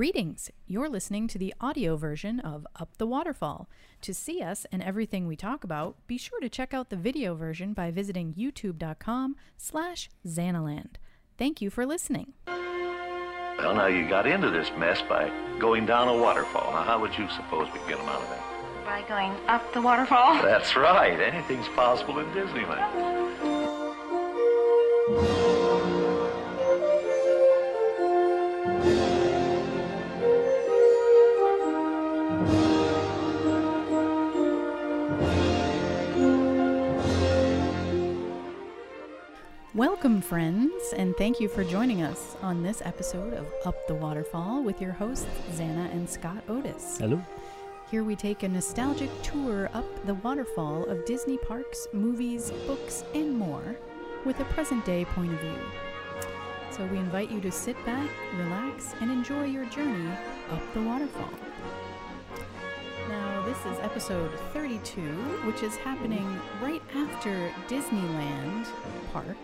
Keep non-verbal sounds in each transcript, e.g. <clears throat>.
Greetings! You're listening to the audio version of Up the Waterfall. To see us and everything we talk about, be sure to check out the video version by visiting youtube.com slash Xanaland. Thank you for listening. Well, now you got into this mess by going down a waterfall. Now, how would you suppose we get them out of there? By going up the waterfall? That's right. Anything's possible in Disneyland. <laughs> Welcome, friends, and thank you for joining us on this episode of Up the Waterfall with your hosts, Xana and Scott Otis. Hello. Here we take a nostalgic tour up the waterfall of Disney parks, movies, books, and more with a present day point of view. So we invite you to sit back, relax, and enjoy your journey up the waterfall. Now, this is episode 32, which is happening right after Disneyland Park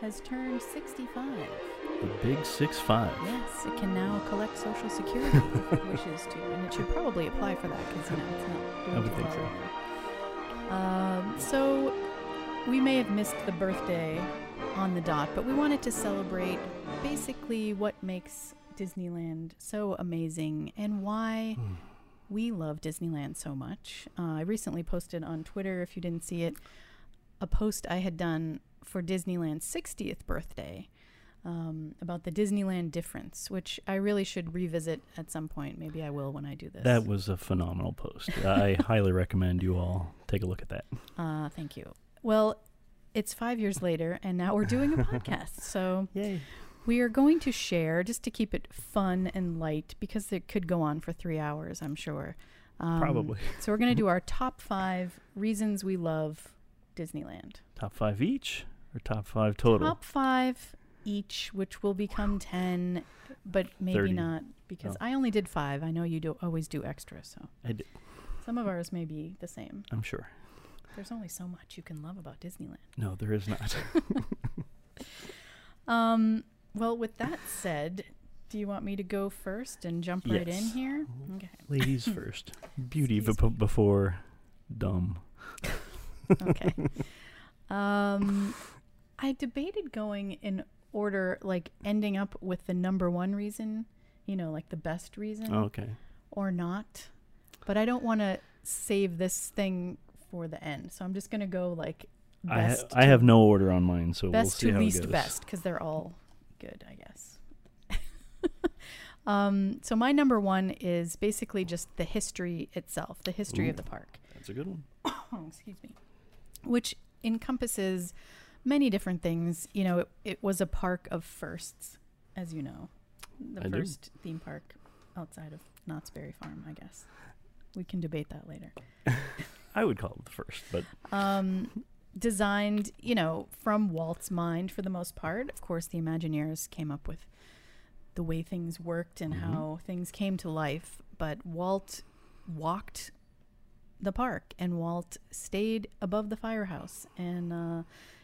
has turned 65. The big six five. Yes, it can now collect Social Security if it wishes to, and it should probably apply for that because you know it's not. Doing I would too think well so. right now. Um, so we may have missed the birthday on the dot, but we wanted to celebrate basically what makes Disneyland so amazing and why Hmm. we love Disneyland so much. Uh, I recently posted on Twitter, if you didn't see it, a post I had done for Disneyland's 60th birthday um, about the Disneyland difference, which I really should revisit at some point. Maybe I will when I do this. That was a phenomenal post. I <laughs> highly recommend you all take a look at that. Uh, thank you. Well, it's five years later, and now we're doing a <laughs> podcast. So Yay. we are going to share, just to keep it fun and light, because it could go on for three hours, I'm sure. Um, Probably. So we're going <laughs> to do our top five reasons we love Disneyland. Top five each or top five total? Top five each, which will become 10, but maybe 30. not, because Oh. I only did five. I know you do always do extra, so I did, some of ours may be the same. I'm sure. There's only so much you can love about Disneyland. No, there is not. <laughs> Um, well, with that said, do you want me to go first and jump right in here? Okay. Ladies <laughs> first. Beauty bef- before dumb. Okay. <laughs> um, I debated going in order, like ending up with the number one reason, you know, like the best reason, Okay. or not. But I don't want to save this thing for the end, so I'm just gonna go like I, ha- best. I have no order on mine, so we'll best see to how least it goes. best because they're all good, I guess. <laughs> um, so my number one is basically just the history itself, the history of the park. That's a good one. Oh, <coughs> excuse me, which encompasses many different things. You know, it, it was a park of firsts, as you know, the I do. first theme park outside of Knott's Berry Farm. I guess we can debate that later. <laughs> I would call it the first, but um, designed, you know, from Walt's mind for the most part. Of course, the Imagineers came up with the way things worked and Mhm. how things came to life, but Walt walked the park and Walt stayed above the firehouse. And uh,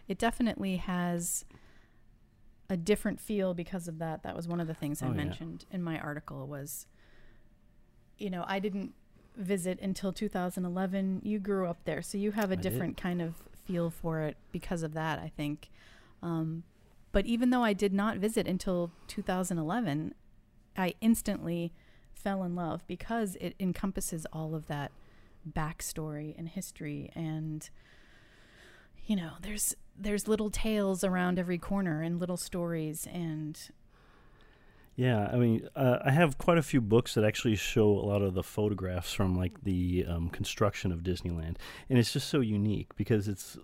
it definitely has a different feel because of that. That was one of the things I Oh, yeah. mentioned in my article was, you know, I didn't visit until 2011. You grew up there, so you have a I did. different kind of feel for it because of that, I think. Um, but even though I did not visit until 2011, I instantly fell in love because it encompasses all of that backstory and history and you know there's there's little tales around every corner and little stories and Yeah, I mean, uh, I have quite a few books that actually show a lot of the photographs from like the um, construction of Disneyland, and it's just so unique because it's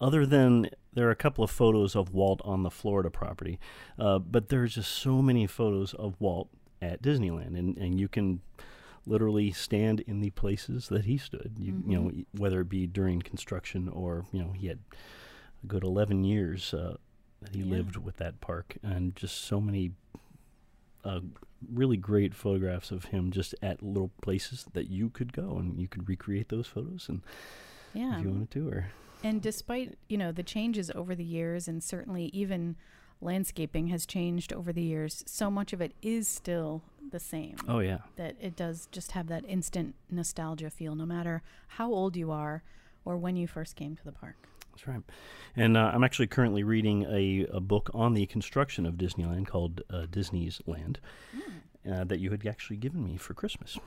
other than there are a couple of photos of Walt on the Florida property, uh, but there's just so many photos of Walt at Disneyland, and and you can literally stand in the places that he stood. You, you know, Mhm. whether it be during construction or you know he had a good eleven years. Uh, that he Yeah. lived with that park, and just so many uh, really great photographs of him just at little places that you could go and you could recreate those photos and yeah if you wanted to or And despite, you know, the changes over the years and certainly even landscaping has changed over the years, so much of it is still the same. Oh yeah. That it does just have that instant nostalgia feel, no matter how old you are or when you first came to the park. That's right. And uh, I'm actually currently reading a, a book on the construction of Disneyland called uh, Disney's Land uh, that you had actually given me for Christmas.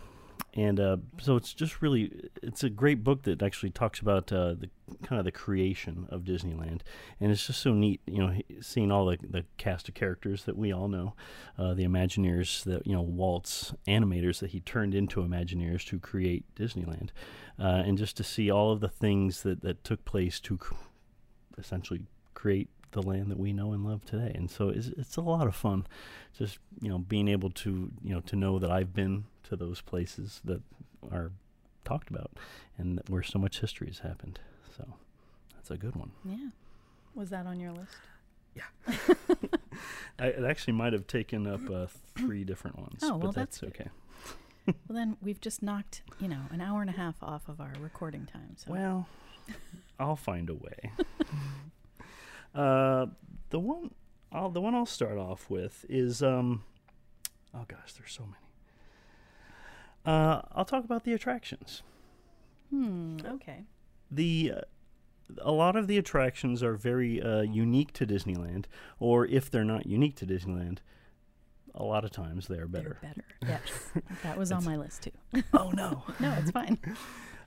And uh, so it's just really, it's a great book that actually talks about uh, the kind of the creation of Disneyland, and it's just so neat, you know, seeing all the, the cast of characters that we all know, uh, the Imagineers that you know Walt's animators that he turned into Imagineers to create Disneyland, uh, and just to see all of the things that that took place to cr- essentially create the land that we know and love today. And so it's, it's a lot of fun, just you know being able to you know to know that I've been to those places that are talked about and where so much history has happened. So that's a good one. Yeah. Was that on your list? Yeah. <laughs> I, it actually might have taken up uh, three different ones, Oh, well, but that's, that's okay. Well, then we've just knocked, you know, an hour and a half off of our recording time. So Well, I'll find a way. <laughs> uh, the one, I'll, the one I'll start off with is, um, oh gosh, there's so many. Uh, I'll talk about the attractions. hmm, okay. The uh, a lot of the attractions are very uh, unique to Disneyland, or if they're not unique to Disneyland, a lot of times they're better. They're better. Yes. <laughs> that was on my list too. <laughs> oh no. <laughs> No, it's fine.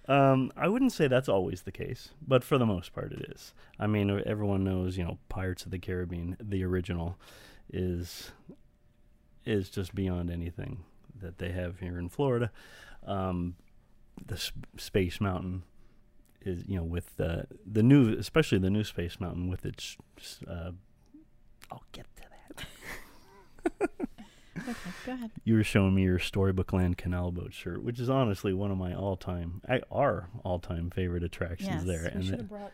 Um, I wouldn't say that's always the case, but for the most part, it is. I mean, everyone knows, you know, Pirates of the Caribbean, the original, is is just beyond anything that they have here in Florida. Um, the S- Space Mountain is, you know, with the the new, especially the new Space Mountain with its. Uh, I'll get to that. <laughs> Okay, go ahead. you were showing me your Storybook Land Canal Boat shirt, which is honestly one of my all-time, I, our all-time favorite attractions Yes, there. we should have brought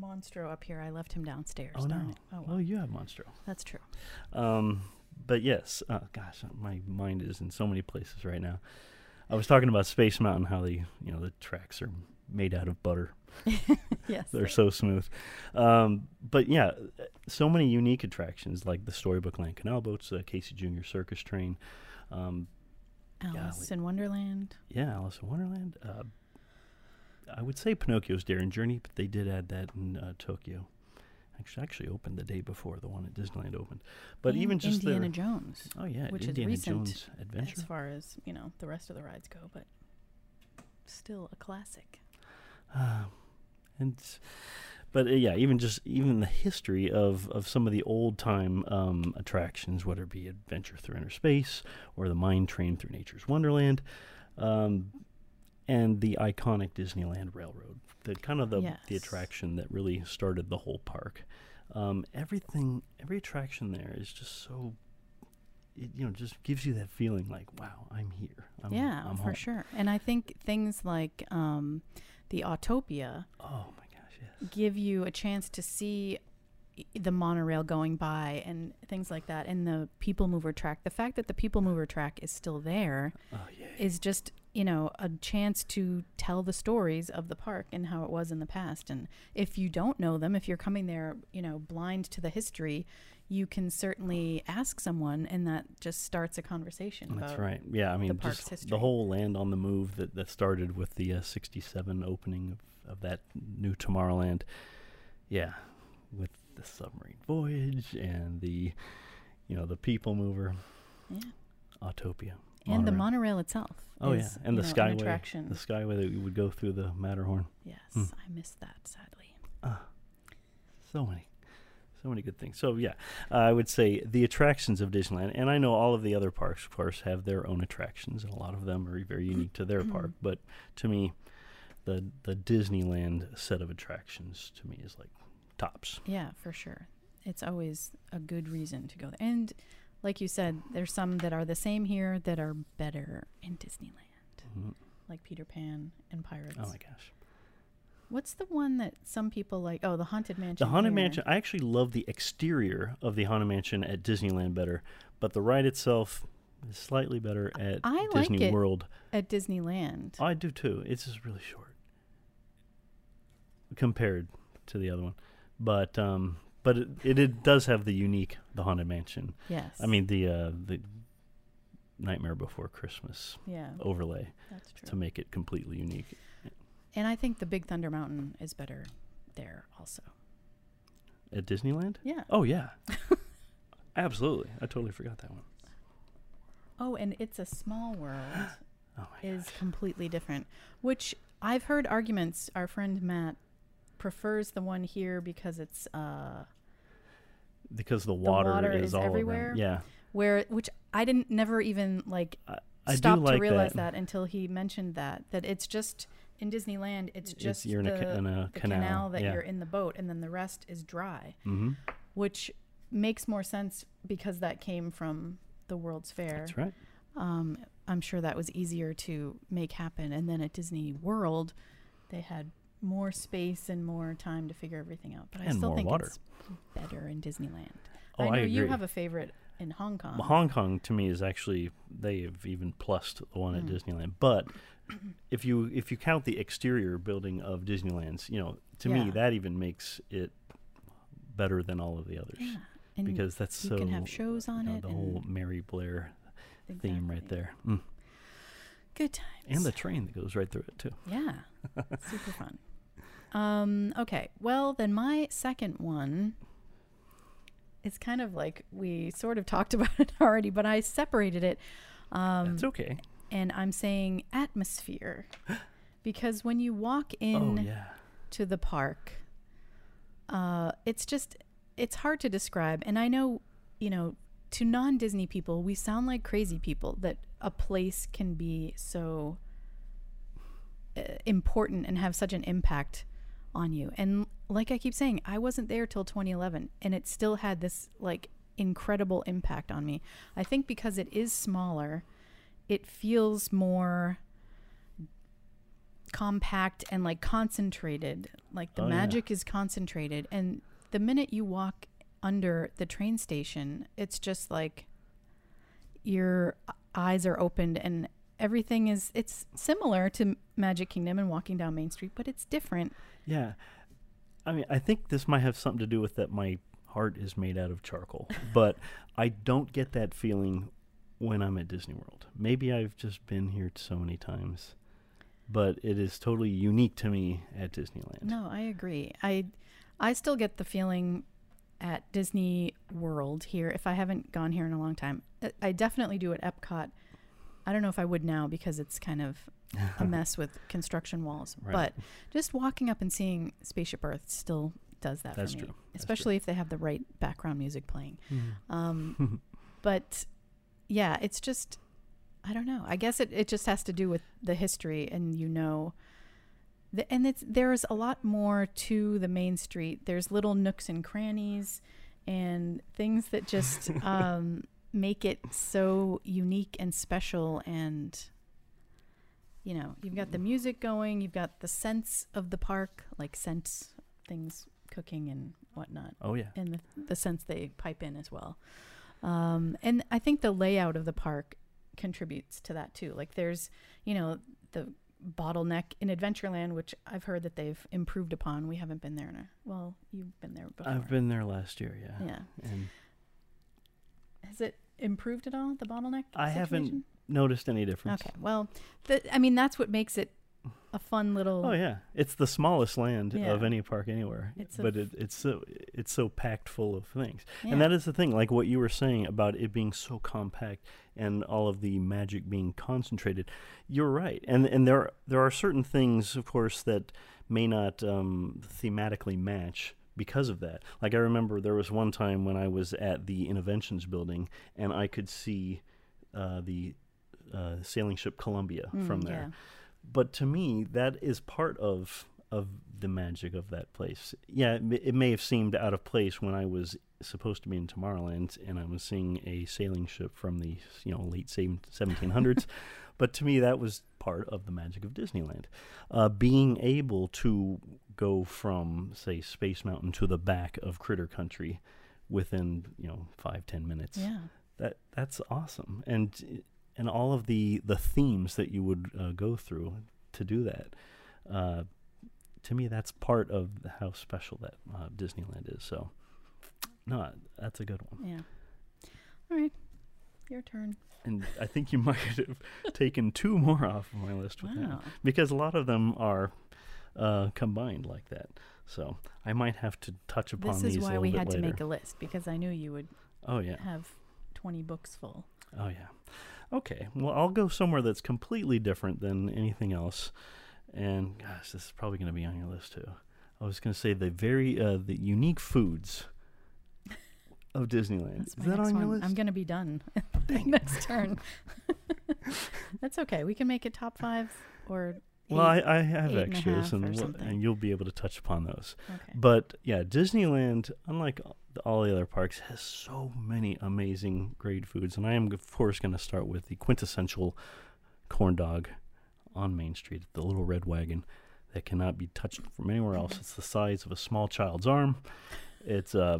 Monstro up here. I left him downstairs. oh no! Oh, Oh, well. you have Monstro. That's true. Um, but yes, uh, gosh, my mind is in so many places right now. I was talking about Space Mountain, how the you know the tracks are made out of butter. <laughs> Yes. They're so smooth. Um, but yeah, so many unique attractions like the Storybook Land Canal Boats, the Casey Junior Circus Train. Um, Alice golly. in Wonderland. yeah, Alice in Wonderland. Uh, I would say Pinocchio's Daring Journey, but they did add that in uh, Tokyo. Actually, actually opened the day before the one at Disneyland opened. But and even just the Indiana their, Jones, oh yeah, which is Indiana recent Jones Adventure. as far as you know, the rest of the rides go, but still a classic. Uh, and but uh, yeah, even just even the history of, of some of the old time um, attractions, whether it be Adventure Through Inner Space or the Mine Train Through Nature's Wonderland, um, and the iconic Disneyland Railroad, the kind of the the attraction that really started the whole park. Um, everything, every attraction there is just so. It, you know, just gives you that feeling like, wow, I'm here. I'm, yeah, I'm for home. sure. And I think things like um, the Autopia Oh my gosh, yes. give you a chance to see the monorail going by and things like that and the people mover track the fact that the people mover track is still there Oh yeah. is just you know a chance to tell the stories of the park and how it was in the past and if you don't know them if you're coming there you know blind to the history you can certainly ask someone and that just starts a conversation That's about right. Yeah, I mean, the, park's just history. the whole land on the move that, that started with the uh, 67 opening of, of that new Tomorrowland. Yeah, with the submarine voyage and the, you know, the people mover, yeah. Autopia. and the monorail. monorail itself Oh, yeah. And the know, Skyway. attraction The Skyway that you would go through the Matterhorn. yes Hmm. i missed that sadly So many. So many good things. So, yeah, I would say the attractions of Disneyland, and I know all of the other parks, of course, have their own attractions, and a lot of them are very unique to their park. <clears throat> But to me, the the Disneyland set of attractions to me is like tops. Yeah, for sure. It's always a good reason to go there. And like you said, there's some that are the same here that are better in Disneyland, Mhm. like Peter Pan and Pirates. Oh my gosh. What's the one that some people like? Oh, the Haunted Mansion. The Haunted here. Mansion, I actually love the exterior of the Haunted Mansion at Disneyland better, but the ride itself is slightly better at I like Disney it. World. at Disneyland. I do too. It's just really short compared to the other one, but um, but it, it, it does have the unique the Haunted Mansion. yes. I mean the uh, the Nightmare Before Christmas Yeah, overlay that's true. to make it completely unique. And I think the Big Thunder Mountain is better there also. At Disneyland? Yeah. Oh yeah. <laughs> Absolutely. I totally forgot that one. Oh, and It's a Small World <gasps> Oh is completely different, which I've heard arguments. Our friend Matt prefers the one here because it's uh because the water, water is, is all everywhere? around. Yeah. where which I didn't never even like I, I stop like to realize that. that. until he mentioned that that it's just in Disneyland it's It's- just you're in a in a the canal, that yeah. you're in the boat and then the rest is dry, hmm which makes more sense because that came from the World's Fair. That's right. Um, I'm sure that was easier to make happen. And then at Disney World, they had more space and more time to figure everything out. But I And still think water. it's better in Disneyland. Oh, I know I you have a favorite in Hong Kong. Hong Kong to me is actually they have even plussed the one at Mm. Disneyland. But if you if you count the exterior building of Disneyland's, you know, to Yeah. me that even makes it better than all of the others yeah. And because that's so. you so can have shows on you know, it. the whole Mary Blair theme right there, mm. Good times. and the train that goes right through it too. Yeah. Super fun. Um, okay. Well, then my second one is kind of like we sort of <laughs> talked about it already, but I separated it. Um, That's okay. and I'm saying atmosphere <gasps> because when you walk in oh yeah, to the park, uh, it's just it's hard to describe. And I know, you know, to non-Disney people, we sound like crazy people that a place can be so uh, important and have such an impact on you. And like I keep saying, I wasn't there till 2011, and it still had this like incredible impact on me. I think because it is smaller, it feels more compact and like concentrated. Like the Oh, yeah. magic is concentrated, and the minute you walk under the train station, it's just like your eyes are opened and everything is it's similar to Magic Kingdom and walking down Main Street, but it's different. yeah. I mean, I think this might have something to do with that my heart is made out of charcoal, <laughs> but I don't get that feeling when I'm at Disney World. Maybe I've just been here so many times, but it is totally unique to me at Disneyland. No, I agree. I I still get the feeling at Disney World here if I haven't gone here in a long time. I- I definitely do at Epcot. I don't know if I would now because it's kind of <laughs> a mess with construction walls. Right. But just walking up and seeing Spaceship Earth still does that That's for me. true. Especially if they have the right background music playing. Mhm. Um, <laughs> but yeah, it's just I don't know. I guess it, it just has to do with the history and you know the, and it's there's a lot more to the main street. There's little nooks and crannies and things that just <laughs> um, make it so unique and special and you know, you've got the music going, you've got the sense of the park, like sense things cooking and whatnot Oh yeah. and the, the sense they pipe in as well. Um, and I think the layout of the park contributes to that too. Like there's, you know, the bottleneck in Adventureland, which I've heard that they've improved upon. We haven't been there in a well, you've been there before. I've been there last year, yeah. Yeah. And Has it improved at all? The bottleneck. I haven't noticed any difference. Okay. Well, the, I mean that's what makes it a fun little. Oh yeah, it's the smallest land Yeah. of any park anywhere, It's but f- it, it's so it's so packed full of things, Yeah. and that is the thing. Like what you were saying about it being so compact and all of the magic being concentrated. You're right, and and there there are certain things, of course, that may not um, thematically match because of that. Like I remember there was one time when I was at the Innovations building and I could see uh, the uh, sailing ship Columbia Mm, from there yeah. but to me that is part of of the magic of that place yeah it, may- it may have seemed out of place when i was supposed to be in tomorrowland and i was seeing a sailing ship from the you know late seven- 1700s <laughs> but to me that was part of the magic of disneyland uh, being able to go from say space mountain to the back of critter country within you know five ten minutes Yeah. that that's awesome and and all of the the themes that you would uh, go through to do that uh, to me that's part of how special that uh, Disneyland is so no that's a good one Yeah. All right. Your turn. and I think you <laughs> might have taken two more off of my list with that because a lot of them are uh, combined like that. So I might have to touch upon This these is why we had to make a list because I knew you would oh yeah, have 20 books full. oh yeah. Okay, well I'll go somewhere that's completely different than anything else. And gosh, this is probably going to be on your list too. I was going to say the very uh, the unique foods of Disneyland. That's is that on your one. list? I'm going to be done <laughs> next turn. <laughs> That's okay. We can make it top five or. Well, I. I have and extras, and, we'll- and you'll be able to touch upon those. okay. But yeah, Disneyland, unlike all the other parks, has so many amazing great foods. And I am, of course, going to start with the quintessential corn dog on Main Street, at the little red wagon that cannot be touched from anywhere else. <laughs> It's the size of a small child's arm. It's uh,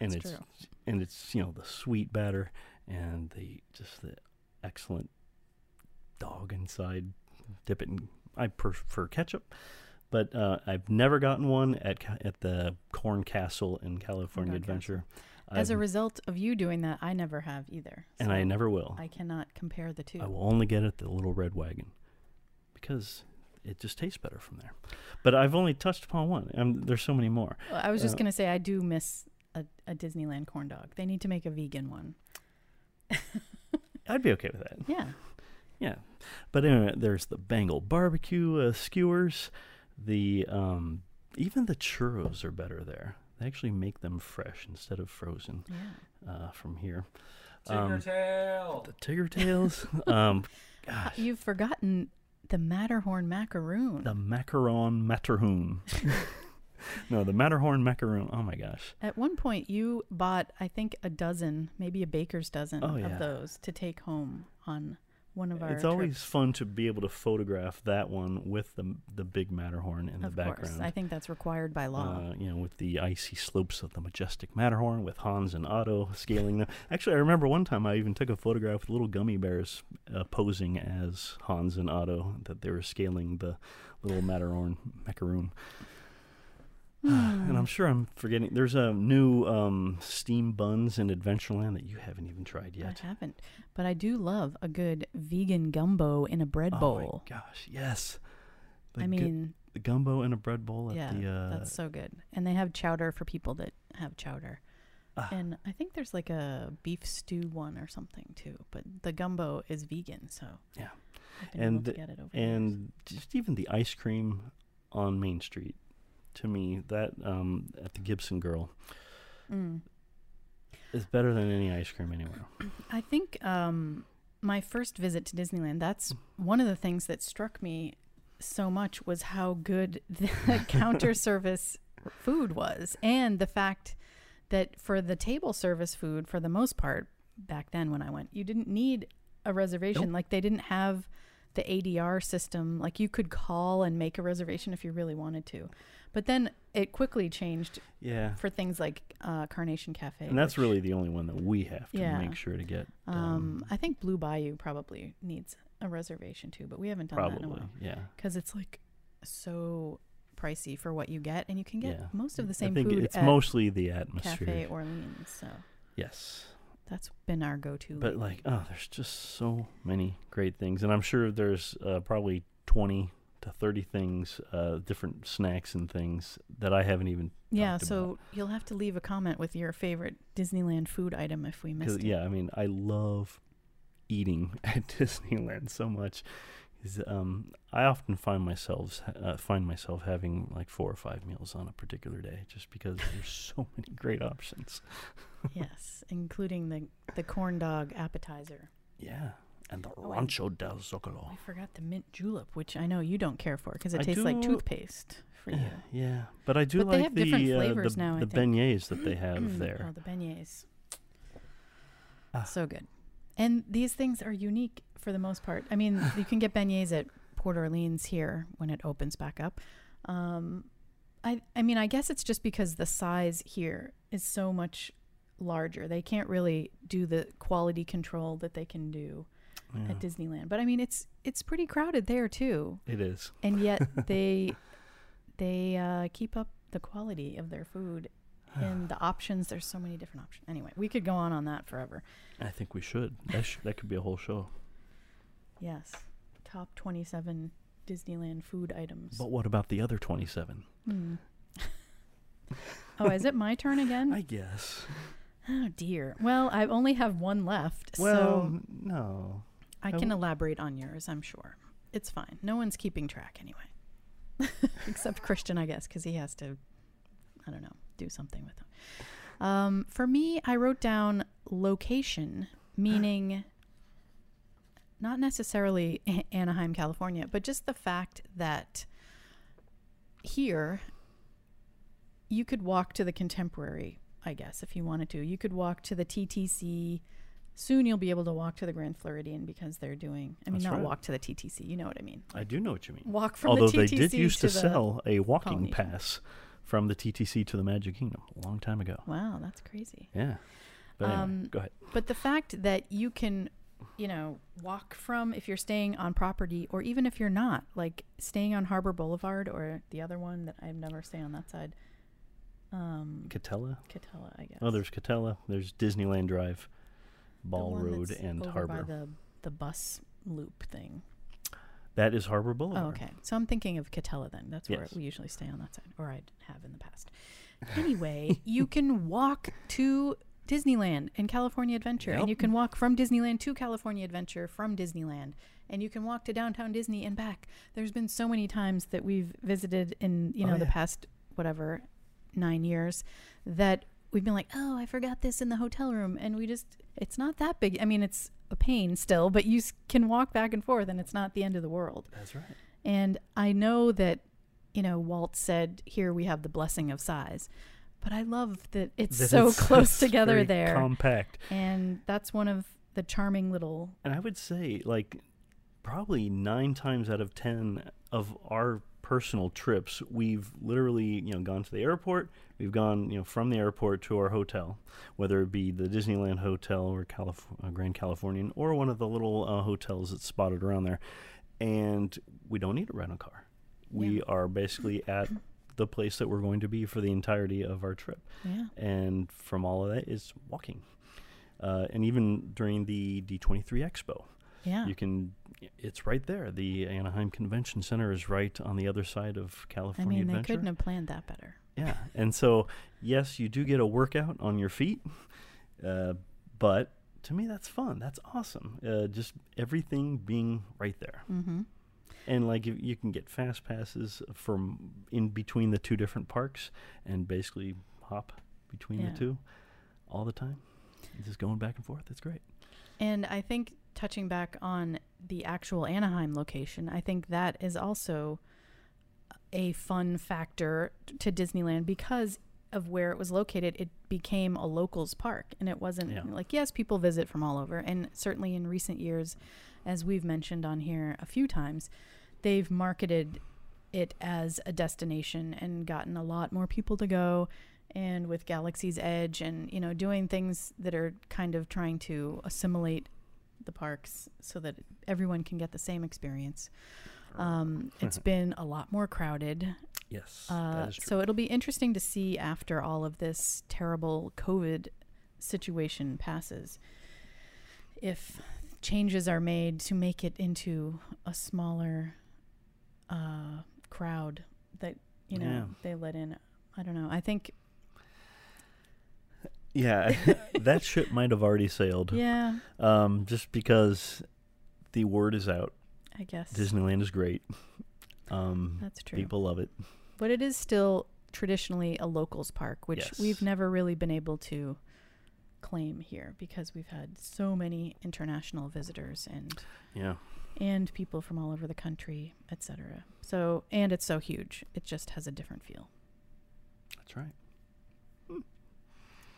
and That's it's true. and it's you know the sweet batter and the just the excellent dog inside. Dip it in. I prefer ketchup, but uh, I've never gotten one at at the Corn Castle in California Castle. Adventure. As a I've- result of you doing that, I never have either. and I never will. I cannot compare the two. I will only get it at the Little Red Wagon because it just tastes better from there. But I've only touched upon one. and there's so many more. Well, I was just Uh, going to say, I do miss a, a Disneyland corn dog. They need to make a vegan one. <laughs> I'd be okay with that. Yeah. Yeah, but anyway, there's the Bengal barbecue uh, skewers. The um, even the churros are better there. They actually make them fresh instead of frozen Yeah. uh, from here. Tinker tail. The Tigger tails. um, <laughs> gosh, You've forgotten the Matterhorn macaroon. the macaron matterhorn. <laughs> no, the Matterhorn macaroon. Oh my gosh. At one point, you bought, I think, a dozen, maybe a baker's dozen Oh, yeah. of those to take home on one of our. It's always trips. fun to be able to photograph that one with the the big Matterhorn in Of the course, background. I think that's required by law. Uh, you know, with the icy slopes of the majestic Matterhorn, with Hans and Otto scaling them. <laughs> Actually, I remember one time I even took a photograph with little gummy bears uh, posing as Hans and Otto, that they were scaling the little Matterhorn macaroon. <sighs> and I'm sure I'm forgetting. There's a new um, steam buns in Adventureland that you haven't even tried yet. I haven't, but I do love a good vegan gumbo in a bread oh bowl. my gosh, yes! The I gu- mean, the gumbo in a bread bowl at yeah, the uh, that's so good. And they have chowder for people that have chowder. Ah. And I think there's like a beef stew one or something too. But the gumbo is vegan, so Yeah. And get it over the years. and just even the ice cream on Main Street. To me, that um, at the Gibson Girl Mm. is better than any ice cream anywhere. I think um, my first visit to Disneyland, that's one of the things that struck me so much was how good the <laughs> counter <laughs> service food was. And the fact that for the table service food, for the most part, back then when I went, you didn't need a reservation. Nope. Like they didn't have the ADR system. Like you could call and make a reservation if you really wanted to. But then it quickly changed Yeah, for things like uh, Carnation Cafe. and that's which- really the only one that we have to Yeah. make sure to get. um, I think Blue Bayou probably needs a reservation too, but we haven't done that in a probably, while yeah. because it's like so pricey for what you get, and you can get Yeah. most of the same things. I think food it's mostly the atmosphere. Cafe Orleans. So yes, that's been our go-to. but lately. like, oh, there's just so many great things, and I'm sure there's uh, probably twenty to thirty things, uh, different snacks and things that I haven't even. yeah, so about. you'll have to leave a comment with your favorite Disneyland food item if we missed it. yeah, I mean, I love eating <laughs> at Disneyland so much. Is um, I often find myself uh, find myself having like four or five meals on a particular day, just because there's <laughs> so many great options. <laughs> yes, including the the corn dog appetizer. Yeah, and the Oh, Rancho del Zocalo. I forgot the mint julep, which I know you don't care for because it I tastes like toothpaste for you. Yeah, but I do But they like have the different uh, flavors the, now, the beignets that they have there. Oh, the beignets. Ah. So good. And these things are unique for the most part. I mean, <sighs> you can get beignets at Port Orleans here when it opens back up. Um, I, I mean, I guess it's just because the size here is so much larger. They can't really do the quality control that they can do Yeah, at Disneyland. But I mean, it's it's pretty crowded there too, it is. and yet <laughs> they they uh, keep up the quality of their food and <sighs> the options. There's so many different options. Anyway, we could go on on that forever. I think we should. That sh- that could be a whole show. Yes, top 27 Disneyland food items. But what about the other twenty-seven? Hmm. <laughs> oh, is it my turn again? I guess. oh dear. Well, I only have one left, Well, so no. I I can elaborate on yours. I'm sure it's fine. No one's keeping track anyway, <laughs> except Christian, I guess, because he has to. I don't know, do something with them. Um, for me, I wrote down location, meaning <gasps> not necessarily A- Anaheim, California, but just the fact that here you could walk to the contemporary, I guess, if you wanted to. You could walk to the TTC. Soon you'll be able to walk to the Grand Floridian because they're doing, I mean, That's not right. walk to the TTC, you know what I mean. I do know what you mean. Walk from. Although the they did used to, to sell a walking Polynesian. pass from the TTC to the Magic Kingdom a long time ago. Wow, that's crazy. Yeah. But anyway, Um, go ahead. But the fact that you can, you know, walk from if you're staying on property or even if you're not, like staying on Harbor Boulevard or the other one that I've never stay on that side. Um, Katella. Katella, I guess. Oh, there's Katella. There's Disneyland Drive, Ball Road, and Harbor. By the the bus loop thing. that is Harbor oh, Boulevard. Oh, okay. So I'm thinking of Katella then. That's where Yes. we usually stay on that side, or I have in the past. Anyway, you <laughs> can walk to Disneyland and California Adventure, and you can walk from Disneyland to California Adventure from Disneyland, and you can walk to downtown Disney and back. There's been so many times that we've visited in you Oh, know the past whatever nine years that we've been like, oh, I forgot this in the hotel room, and we just it's not that big. I mean, it's a pain still, but you can walk back and forth, and it's not the end of the world. That's right. And I know that, you know, Walt said, here we have the blessing of size. But I love that it's That so it's- <laughs> close together there. Compact. and that's one of the charming little. And I would say, like, probably nine times out of ten of our personal trips, we've literally, you know, gone to the airport. We've gone, you know, from the airport to our hotel, whether it be the Disneyland Hotel or Calif- uh, Grand Californian or one of the little uh, hotels that's spotted around there. And we don't need a rental car. We Yeah. are basically at the place that we're going to be for the entirety of our trip Yeah. and from all of that is walking. Uh, and even during the D23 Expo, Yeah. you can. It's right there. The Anaheim Convention Center is right on the other side of California I mean, they couldn't have planned that better. Yeah, and so yes, you do get a workout on your feet, uh, but to me that's fun. That's awesome. Uh, just everything being right there, Mm-hmm. and like you, you can get fast passes from in between the two different parks, and basically hop between Yeah. the two all the time. Just going back and forth. It's great. And I think touching back on the actual Anaheim location, I think that is also a fun factor to Disneyland because of where it was located. It became a locals park, and it wasn't Yeah. like yes, people visit from all over, and certainly in recent years, as we've mentioned on here a few times, they've marketed it as a destination and gotten a lot more people to go and with Galaxy's Edge and you know doing things that are kind of trying to assimilate the parks so that everyone can get the same experience. Um, it's <laughs> been a lot more crowded, Yes, uh, that is true. so it'll be interesting to see after all of this terrible COVID situation passes if changes are made to make it into a smaller uh, crowd that you know Yeah. they let in. I don't know. I think yeah, <laughs> that ship might have already sailed. yeah. Um, just because the word is out. I guess Disneyland is great. Um, that's true. people love it. But it is still traditionally a locals park, which Yes. we've never really been able to claim here because we've had so many international visitors and Yeah. and people from all over the country, etc. So and it's so huge, it just has a different feel. That's right.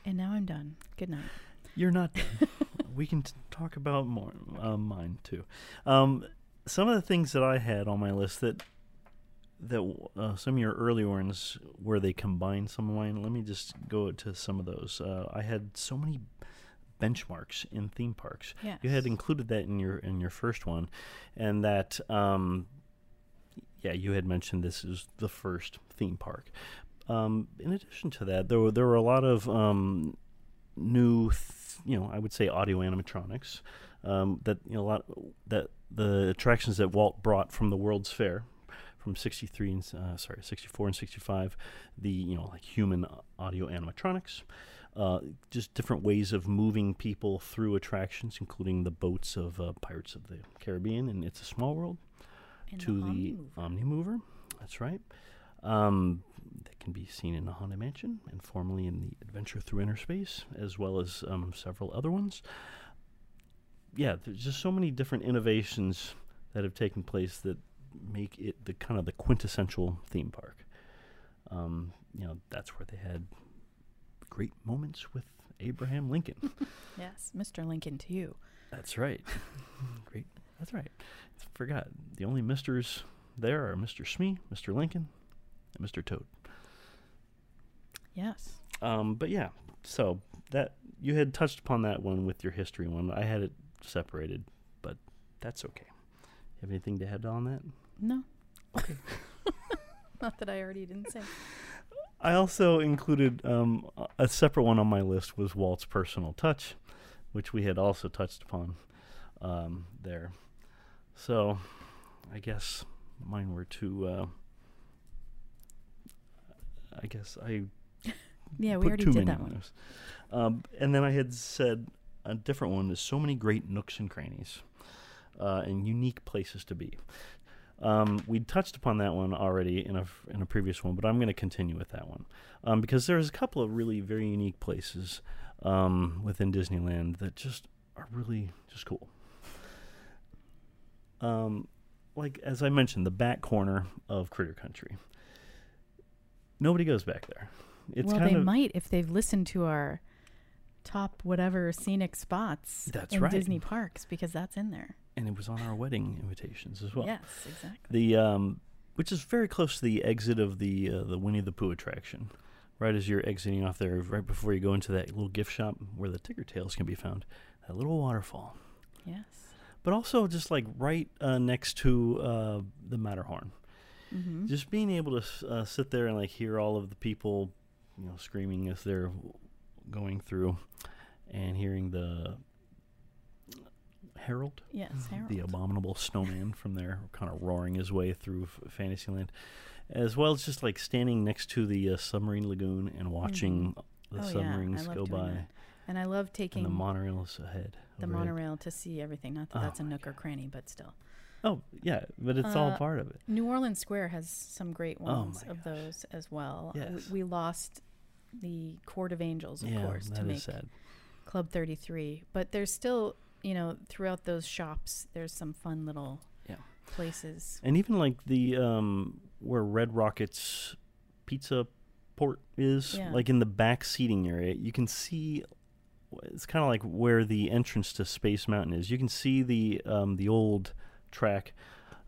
And now I'm done. Good night. You're not done. <laughs> we can t- talk about more uh, mine too. Um, some of the things that I had on my list that that uh, some of your early ones where they combined some of mine. Let me just go to some of those. Uh, I had so many benchmarks in theme parks. You had included that in your in your first one, and that um, yeah, you had mentioned this is the first theme park. Um, in addition to that, there were there were a lot of um, new, th- you know, I would say audio animatronics um, that you know a lot that the attractions that Walt brought from the World's Fair from 63 and uh, sorry 64 and 65 the you know like human audio animatronics uh, just different ways of moving people through attractions including the boats of uh, pirates of the caribbean and it's a small world And to the Omnimover. Omnimover. That's right. Um, that can be seen in the Haunted Mansion and formerly in the Adventure Through Inner Space, as well as um, several other ones. Yeah, there's just so many different innovations that have taken place that make it the kind of the quintessential theme park. Um, you know, that's where they had great moments with Abraham Lincoln. <laughs> Yes, Mr. Lincoln to you. That's right. <laughs> Great. That's right. Forgot. The only Misters there are Mr. Smee, Mr. Lincoln, and Mr. Toad. Yes. Um, but yeah, so that you had touched upon that one with your history one. I had it separated, but that's okay. You have anything to add on that? No. Okay. <laughs> Not that I already didn't say. I also included um, a- separate one on my list was Walt's personal touch, which we had also touched upon um, there. So, I guess mine were to. Uh, I guess I <laughs> Yeah, we already did that one. Um, and then I had said a different one. There's so many great nooks and crannies uh, and unique places to be. Um, we touched upon that one already in a in a previous one, but I'm going to continue with that one um, because there's a couple of really very unique places um, within Disneyland that just are really just cool. Um, like as I mentioned, the back corner of Critter Country. Nobody goes back there. It's well, they might if they've listened to our top whatever scenic spots That's in right. Disney parks because that's in there. and it was on our wedding invitations as well. yes, exactly. The um, which is very close to the exit of the uh, the Winnie the Pooh attraction. Right as you're exiting off there, right before you go into that little gift shop where the Tigger tails can be found, that little waterfall. Yes. But also just like right uh, next to uh, the Matterhorn, Mm-hmm. just being able to uh, sit there and like hear all of the people, you know, screaming as they're going through, and hearing the Harold Yes, Harold. the abominable snowman from there, kind of roaring his way through F- Fantasyland, as well as just like standing next to the uh, submarine lagoon and watching the Oh, yeah, submarines love go by, that. and I love taking and the monorails ahead. the overhead. monorail to see everything. Not that Oh that's a nook or cranny, but still. Oh yeah, but it's all Uh, part of it. New Orleans Square has some great Oh ones my of gosh. those as well. Yes. We, we lost the Court of Angels, of yeah, course, to make sad. Club 33. But there's still, you know, throughout those shops, there's some fun little Yeah. places. And even like the um, where Redd Rockett's pizza port is, Yeah. like in the back seating area, you can see. It's kind of like where the entrance to Space Mountain is. You can see the um, the old track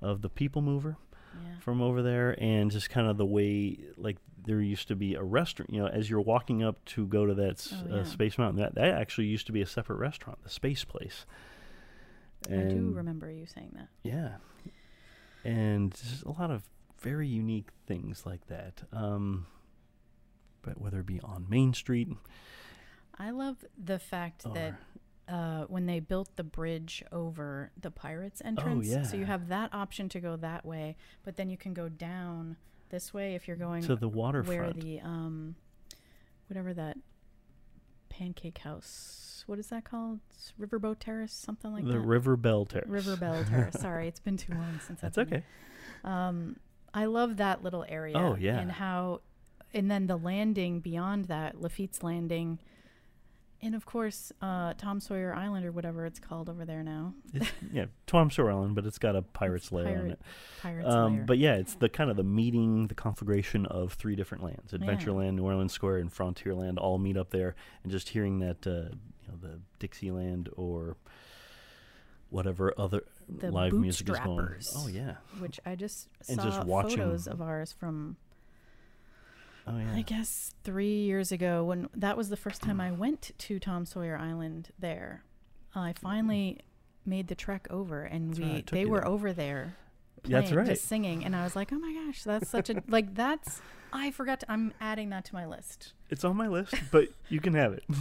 of the People Mover Yeah. from over there, and just kind of the way like there used to be a restaurant. You know, as you're walking up to go to that Oh, uh, yeah. Space Mountain, that that actually used to be a separate restaurant, the Space Place. I do remember you saying that. yeah. And just a lot of very unique things like that. Um, but whether it be on Main Street I love the fact that uh, when they built the bridge over the pirates entrance, so you have that option to go that way, but then you can go down this way if you're going to the waterfront. where the um, whatever that pancake house. What is that called? It's Riverboat Terrace, something like the that. River Belle Terrace. River Belle <laughs> Terrace. Sorry, it's been too long since been okay. Um, I love that little area. Oh, yeah. and how, and then the landing beyond that, Lafitte's Landing, and of course, uh, Tom Sawyer Island or whatever it's called over there now. It's, <laughs> yeah, Tom Sawyer Island, but it's got a pirate's It's lair on it. Pirates Um, Lair. but yeah, it's the kind of the meeting, the conflagration of three different lands: Adventureland, New Orleans Square, and Frontierland. All meet up there, and just hearing that, uh, you know, the Dixieland or whatever other The live music is going. Oh yeah, which I just and saw just watching- photos of ours from oh yeah. I guess three years ago when that was the first time I went to Tom Sawyer Island. There, I finally made the trek over, and That's we right, they were there. over there playing, That's right. just singing, and I was like, oh my gosh, that's such a like that's. I forgot. To, I'm adding that to my list. It's on my list, but you can have it. <laughs>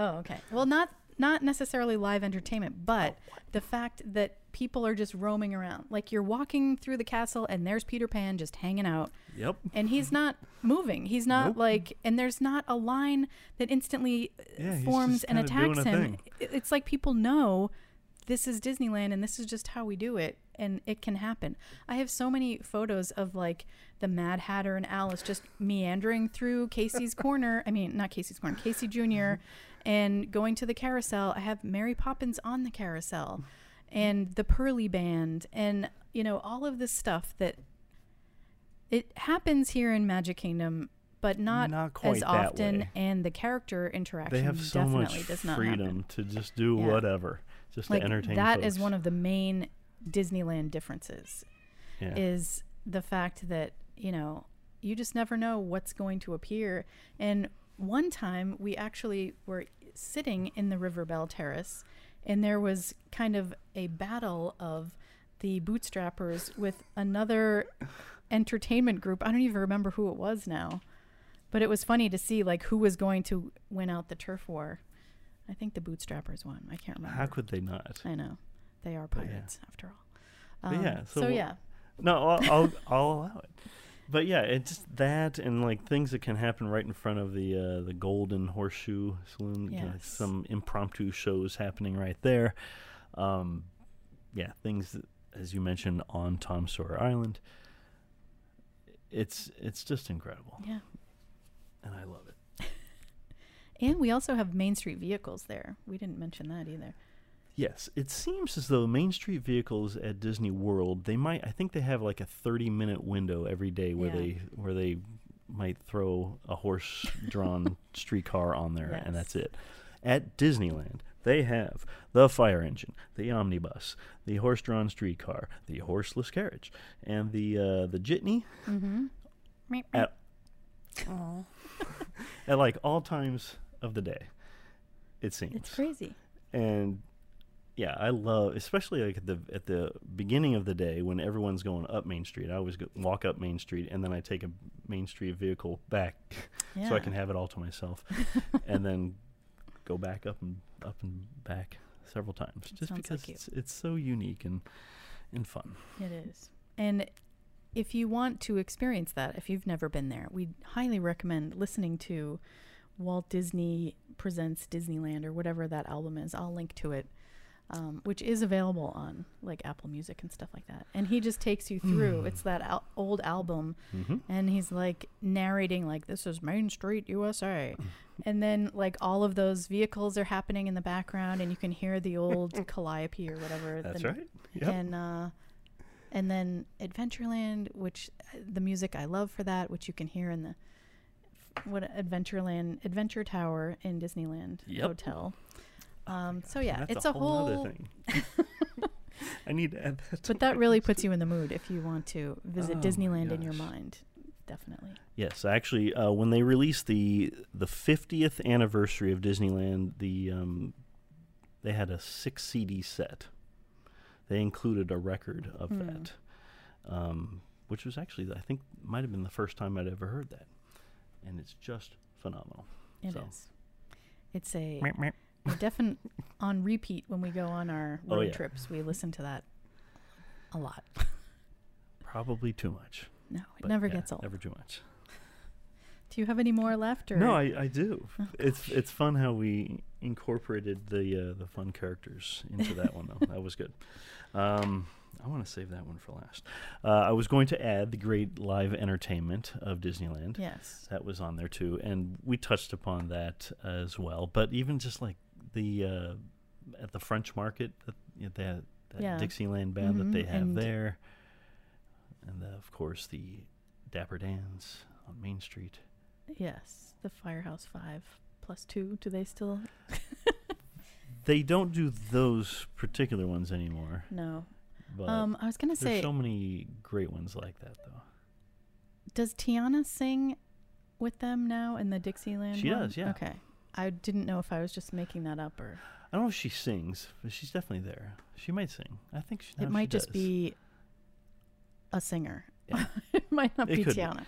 Oh, okay. Well, not not necessarily live entertainment, Oh, but the fact that people are just roaming around. Like you're walking through the castle and there's Peter Pan just hanging out Yep. and he's not moving. He's not Nope. like and there's not a line that instantly uh, Yeah, forms and attacks him. It's like people know this is Disneyland and this is just how we do it and it can happen. I have so many photos of like the Mad Hatter and Alice just meandering through Casey's <laughs> corner. I mean, not Casey's corner, Casey Jr. and going to the carousel. I have Mary Poppins on the carousel and the Pearly Band and you know all of this stuff that it happens here in Magic Kingdom but not, Not quite as often and the character interaction They have so definitely much does not freedom happen. to just do Yeah. whatever, just Like to entertain. that is folks. one of the main Disneyland differences yeah. is the fact that you know you just never know what's going to appear and one time we actually were sitting in the River Belle terrace and there was kind of a battle of the bootstrappers with another entertainment group. I don't even remember who it was now. But it was funny to see like who was going to win out the turf war. I think the bootstrappers won. I can't remember. How could they not? i know. They are But yeah. pirates after all. Um, yeah, so so we'll- yeah. No, I'll, I'll I'll allow it. But yeah, it's just that and like things that can happen right in front of the uh, the Golden Horseshoe Saloon. you know, some impromptu shows happening right there. Um, yeah, things that, as you mentioned on Tom Sawyer Island. It's it's just incredible, yeah and I love it. <laughs> And we also have Main Street vehicles there. We didn't mention that either. Yes, it seems as though Main Street vehicles at Disney World, they might I think they have like a 30 minute window every day where Yeah. they where they might throw a horse-drawn <laughs> streetcar on there and that's it. At Disneyland, they have the fire engine, the omnibus, the horse-drawn streetcar, the horseless carriage, and the uh, the jitney Mm-hmm. at <laughs> at like all times of the day. It seems It's crazy. and yeah, I love, especially like at the at the beginning of the day when everyone's going up Main Street. I always go, walk up Main Street and then I take a Main Street vehicle back <laughs> so I can have it all to myself, <laughs> and then go back up and up and back several times, just because you. it's it's so unique and and fun. It is. And if you want to experience that, if you've never been there, we highly recommend listening to Walt Disney Presents Disneyland or whatever that album is. I'll link to it, um, which is available on like Apple Music and stuff like that. And he just takes you through. It's that al- old album, Mm-hmm. and he's like narrating like this is Main Street USA, and then like all of those vehicles are happening in the background, and you can hear the old <laughs> Calliope or whatever. That's the- right. Yep. and uh, and then Adventureland, which uh, the music I love for that, which you can hear in the what Adventureland Adventure Tower in Disneyland Yep. Hotel. Um, so yeah, it's a a whole whole. other thing. <laughs> I need to add that. to But that really list, puts you in the mood if you want to visit Oh Disneyland in your mind. Definitely. Yes, actually, uh, when they released the the 50th anniversary of Disneyland, the um, they had a six CD set. They included a record of Hmm. that, um, which was actually I think might have been the first time I'd ever heard that, and it's just phenomenal. It is. So. It's a, a definite on repeat when we go on our Oh, road yeah. trips. We listen to that a lot. Probably too much. No, it but never yeah, gets old. Never too much. Do you have any more left? Or No, I, I do. Oh, it's it's fun how we incorporated the uh, the fun characters into that one though. <laughs> That was good. Um, I want to save that one for last. Uh, I was going to add the great live entertainment of Disneyland. yes. That was on there too, and we touched upon that as well. But even just like the uh, at the French Market, that, you know, that, that Yeah. Dixieland band that they have and- there, and uh, of course the Dapper Dans on Main Street. Yes, the Firehouse Five plus two. Do they still? <laughs> They don't do those particular ones anymore, No. but Um, I was gonna there's say, so many great ones like that though. does Tiana sing with them now in the Dixieland? She one? does, yeah. Okay. I didn't know if I was just making that up or I don't know if she sings, but she's definitely there. She might sing. I think she. it might she just does. be a singer. Yeah. <laughs> it might not It be could. Tiana.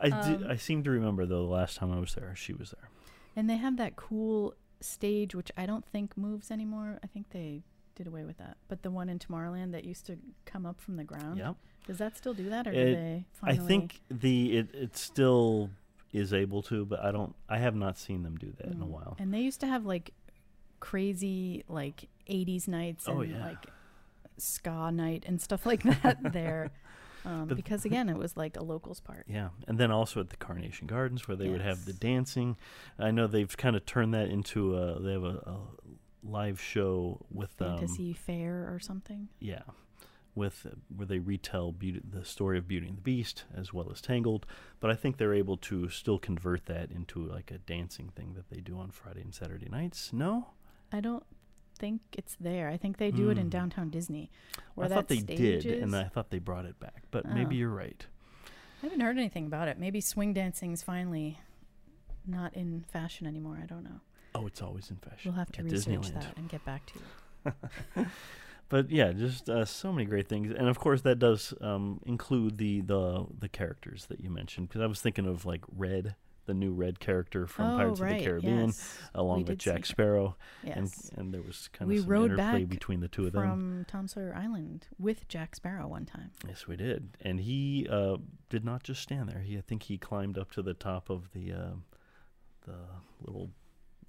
I did, Um, I seem to remember though the last time I was there, she was there. And they have that cool stage, which I don't think moves anymore. I think they did away with that. But the one in Tomorrowland that used to come up from the ground, Yep. does that still do that, or It- do they I think the it, it still is able to, but I don't. I have not seen them do that in a Mm. while. And they used to have like crazy like 80s nights and Oh, yeah. like ska night and stuff like that <laughs> there. Um, because again, it was like a locals part. Yeah, and then also at the Carnation Gardens where they would have the dancing. I know they've kind of turned that into a. They have a, a live show with um, Fantasy Faire or something. Yeah, with where they retell beauty, the story of Beauty and the Beast as well as Tangled. But I think they're able to still convert that into like a dancing thing that they do on Friday and Saturday nights. No, I don't think it's there. I think they do it in Hmm. downtown Disney. Where I thought they did, and. I thought they brought it back. But maybe Oh. you're right. I haven't heard anything about it. Maybe swing dancing's finally not in fashion anymore. I don't know. Oh, it's always in fashion. We'll have to at research Disneyland. that and get back to you. <laughs> But yeah, just uh, so many great things, and of course that does um, include the the the characters that you mentioned. Because I was thinking of like Redd, the new Redd character from oh, Pirates right. of the Caribbean, yes. along We with Jack. Sparrow, Yes. and and there was kind We of some interplay between the two of them. From Tom Sawyer Island with Jack Sparrow one time. Yes, we did, and he uh, did not just stand there. He, I think, he climbed up to the top of the uh, the little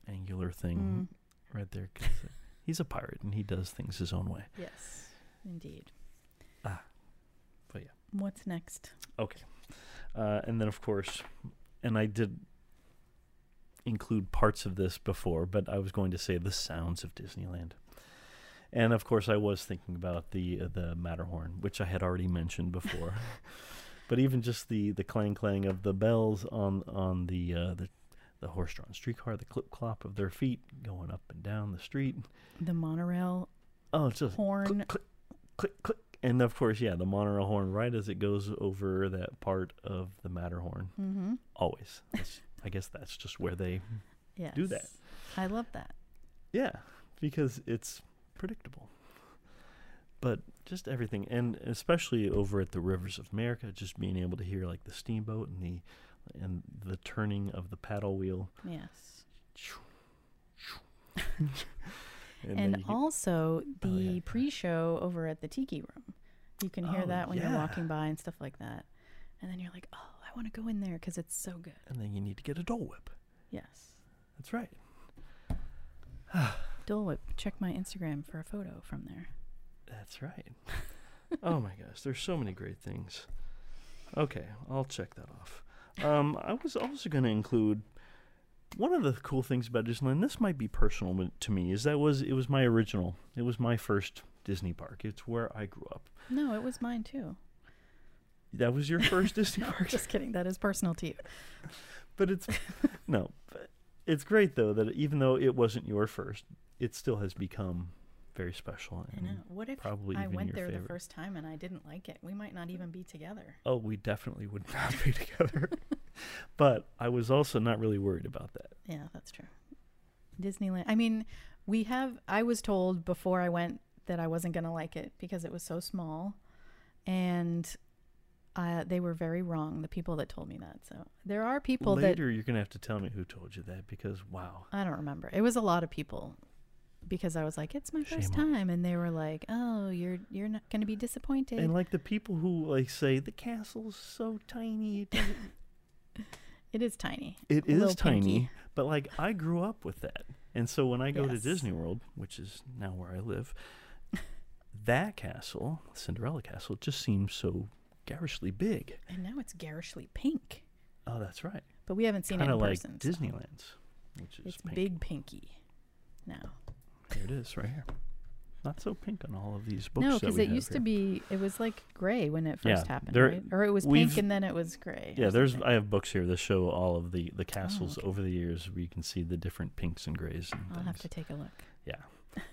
angular thing Mm, right there. He's a pirate, and he does things his own way. yes, indeed. Ah, but yeah. What's next? Okay. Uh, and then, of course, and I did include parts of this before, but I was going to say the sounds of Disneyland. And of course, I was thinking about the uh, the Matterhorn, which I had already mentioned before. <laughs> but even just the the clang clang of the bells on on the uh, the the horse-drawn streetcar, the clip clop of their feet going up and down the street. The monorail Oh, it's just horn. click, click, click, click. And of course, yeah, the monorail horn right as it goes over that part of the Matterhorn. Mm-hmm. Always. I guess that's just where they, Yes. Do that. I love that. yeah, because it's predictable. But just everything, and especially over at the Rivers of America, just being able to hear like the steamboat and the and the turning of the paddle wheel. Yes. <laughs> And, And also oh, the Oh, yeah. pre-show over at the Tiki Room. You can hear Oh, that when yeah. you're walking by and stuff like that. And then you're like, "Oh, I want to go in there because it's so good." and then you need to get a Dole Whip. Yes. That's right. <sighs> Dole Whip. Check my Instagram for a photo from there. That's right. <laughs> oh my gosh, there's so many great things. Okay, I'll check that off. Um, I was also going to include one of the cool things about Disneyland. This might be personal to me. Is that was it was my original. It was my first Disney park. It's where I grew up. No, it was mine too. That was your first <laughs> Disney park. Just kidding. That is personal to you. <laughs> but it's no. But it's great though that even though it wasn't your first, it still has become very special. I and know. What if probably I went there the first time and I didn't like it? We might not even be together. Oh, we definitely would <laughs> not be together. <laughs> but I was also not really worried about that. Yeah, that's true. Disneyland. I mean, we have. I was told before I went that I wasn't going to like it because it was so small, and uh, they were very wrong. The people that told me that. So there are people that Later, you're going to have to tell me who told you that because, wow. I don't remember. It was a lot of people because I was like, "It's my first Shame time," and they were like, "Oh, you're you're not going to be disappointed." And like the people who like say the castle's so tiny, it <laughs> is tiny. it is tiny, pinky. but like I grew up with that. And so when I go to Disney World, which is now where I live, <laughs> that castle, Cinderella Castle, just seems so garishly big. And now it's garishly pink. Oh, that's right. But we haven't seen Kind it in like person. so Disneyland's, which is It's pink. big pinky now. Here it is, right here. Not so pink on all of these books. No, because it used to be. It was like gray when it Yeah, first happened, there- right? Or it was pink and then it was gray. Yeah, there's. I have books here that show all of the the oh, castles Oh, okay. over the years, where you can see the different pinks and grays and I'll things. have to take a look. Yeah,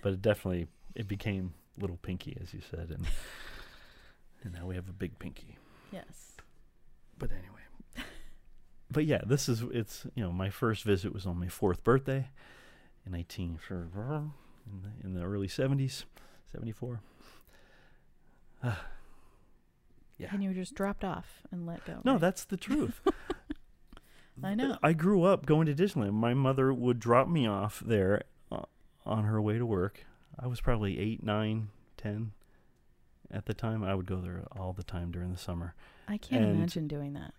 but it definitely it became little pinky, as you said, and <laughs> and now we have a big pinky. Yes. But anyway, but yeah, this is it's you know my first visit was on my fourth birthday in nineteen for in the in the early seventies, seventy four. <sighs> Yeah. And you were just dropped off and let go. No, right? that's the truth. <laughs> I know. I grew up going to Disneyland. My mother would drop me off there uh, on her way to work. I was probably eight, nine, ten at the time. I would go there all the time during the summer. I can't and- imagine doing that.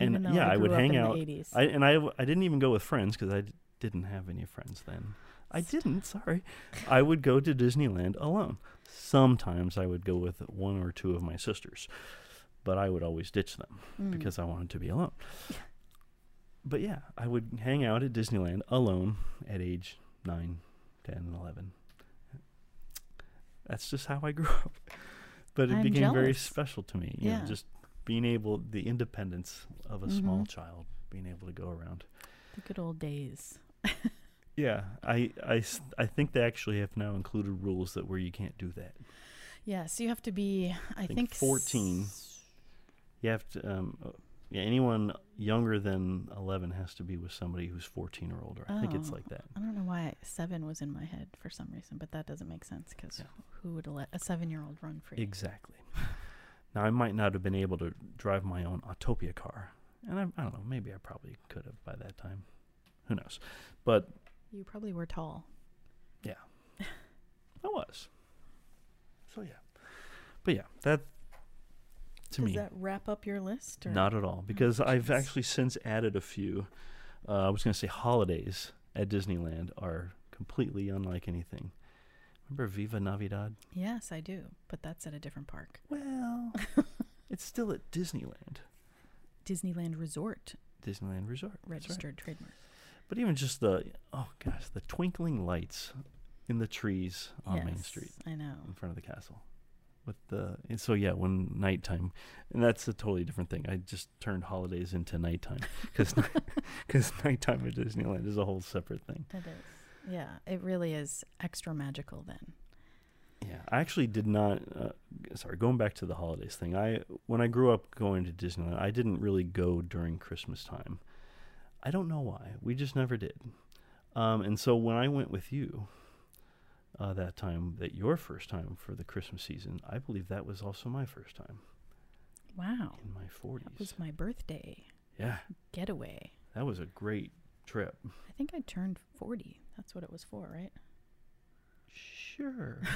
And yeah, I, I, would hang out. The 80s. I, and I, I didn't even go with friends because I d- didn't have any friends then. I didn't, sorry. I would go to Disneyland alone. Sometimes I would go with one or two of my sisters, but I would always ditch them Mm. because I wanted to be alone. But yeah, I would hang out at Disneyland alone at age 9, 10, and 11. That's just how I <laughs> grew up. But it I'm became very special to me. You Yeah. know, just being able, the independence of a small Mhm. child, being able to go around. the good old days. <laughs> Yeah, I, I, I think they actually have now included rules that where you can't do that. Yes, you have to be. I, think think 14. s- You have to, um, uh, yeah, anyone younger than 11 has to be with somebody who's 14 or older. I think it's Oh. like that. I don't know why seven was in my head for some reason, but that doesn't make sense because Yeah. who would let a seven-year-old run free? Exactly. Now, I might not have been able to drive my own Autopia car. And I, I don't know, maybe I probably could have by that time. Who knows? But You probably were tall. Yeah. <laughs> I was. So, yeah. But yeah, that, to Does me, that wrap up your list? Or? Not at all, because I've actually since added a few. Uh, I was going to say holidays at Disneyland are completely unlike anything. Remember Viva Navidad? Yes, I do, but that's at a different park. Well, <laughs> it's still at Disneyland, Disneyland Resort Disneyland Resort. that's right. registered trademark. But even just the oh gosh, the twinkling lights in the trees on Main Street I know. in front of the castle. With the and so yeah, when nighttime, and that's a totally different thing. I just turned holidays into nighttime <laughs> because because nighttime at Disneyland is a whole separate thing. It is. Yeah, it really is extra magical then. Yeah, I actually did not. Uh, sorry, going back to the holidays thing. I when I grew up going to Disneyland, I didn't really go during Christmas time. I don't know why. We just never did. Um, and so when I went with you, uh, that time, that your first time for the Christmas season, I believe that was also my first time Wow. in my 40s. That was my birthday Yeah, getaway. that was a great trip. I think I turned 40. That's what it was for, right? Sure. <laughs>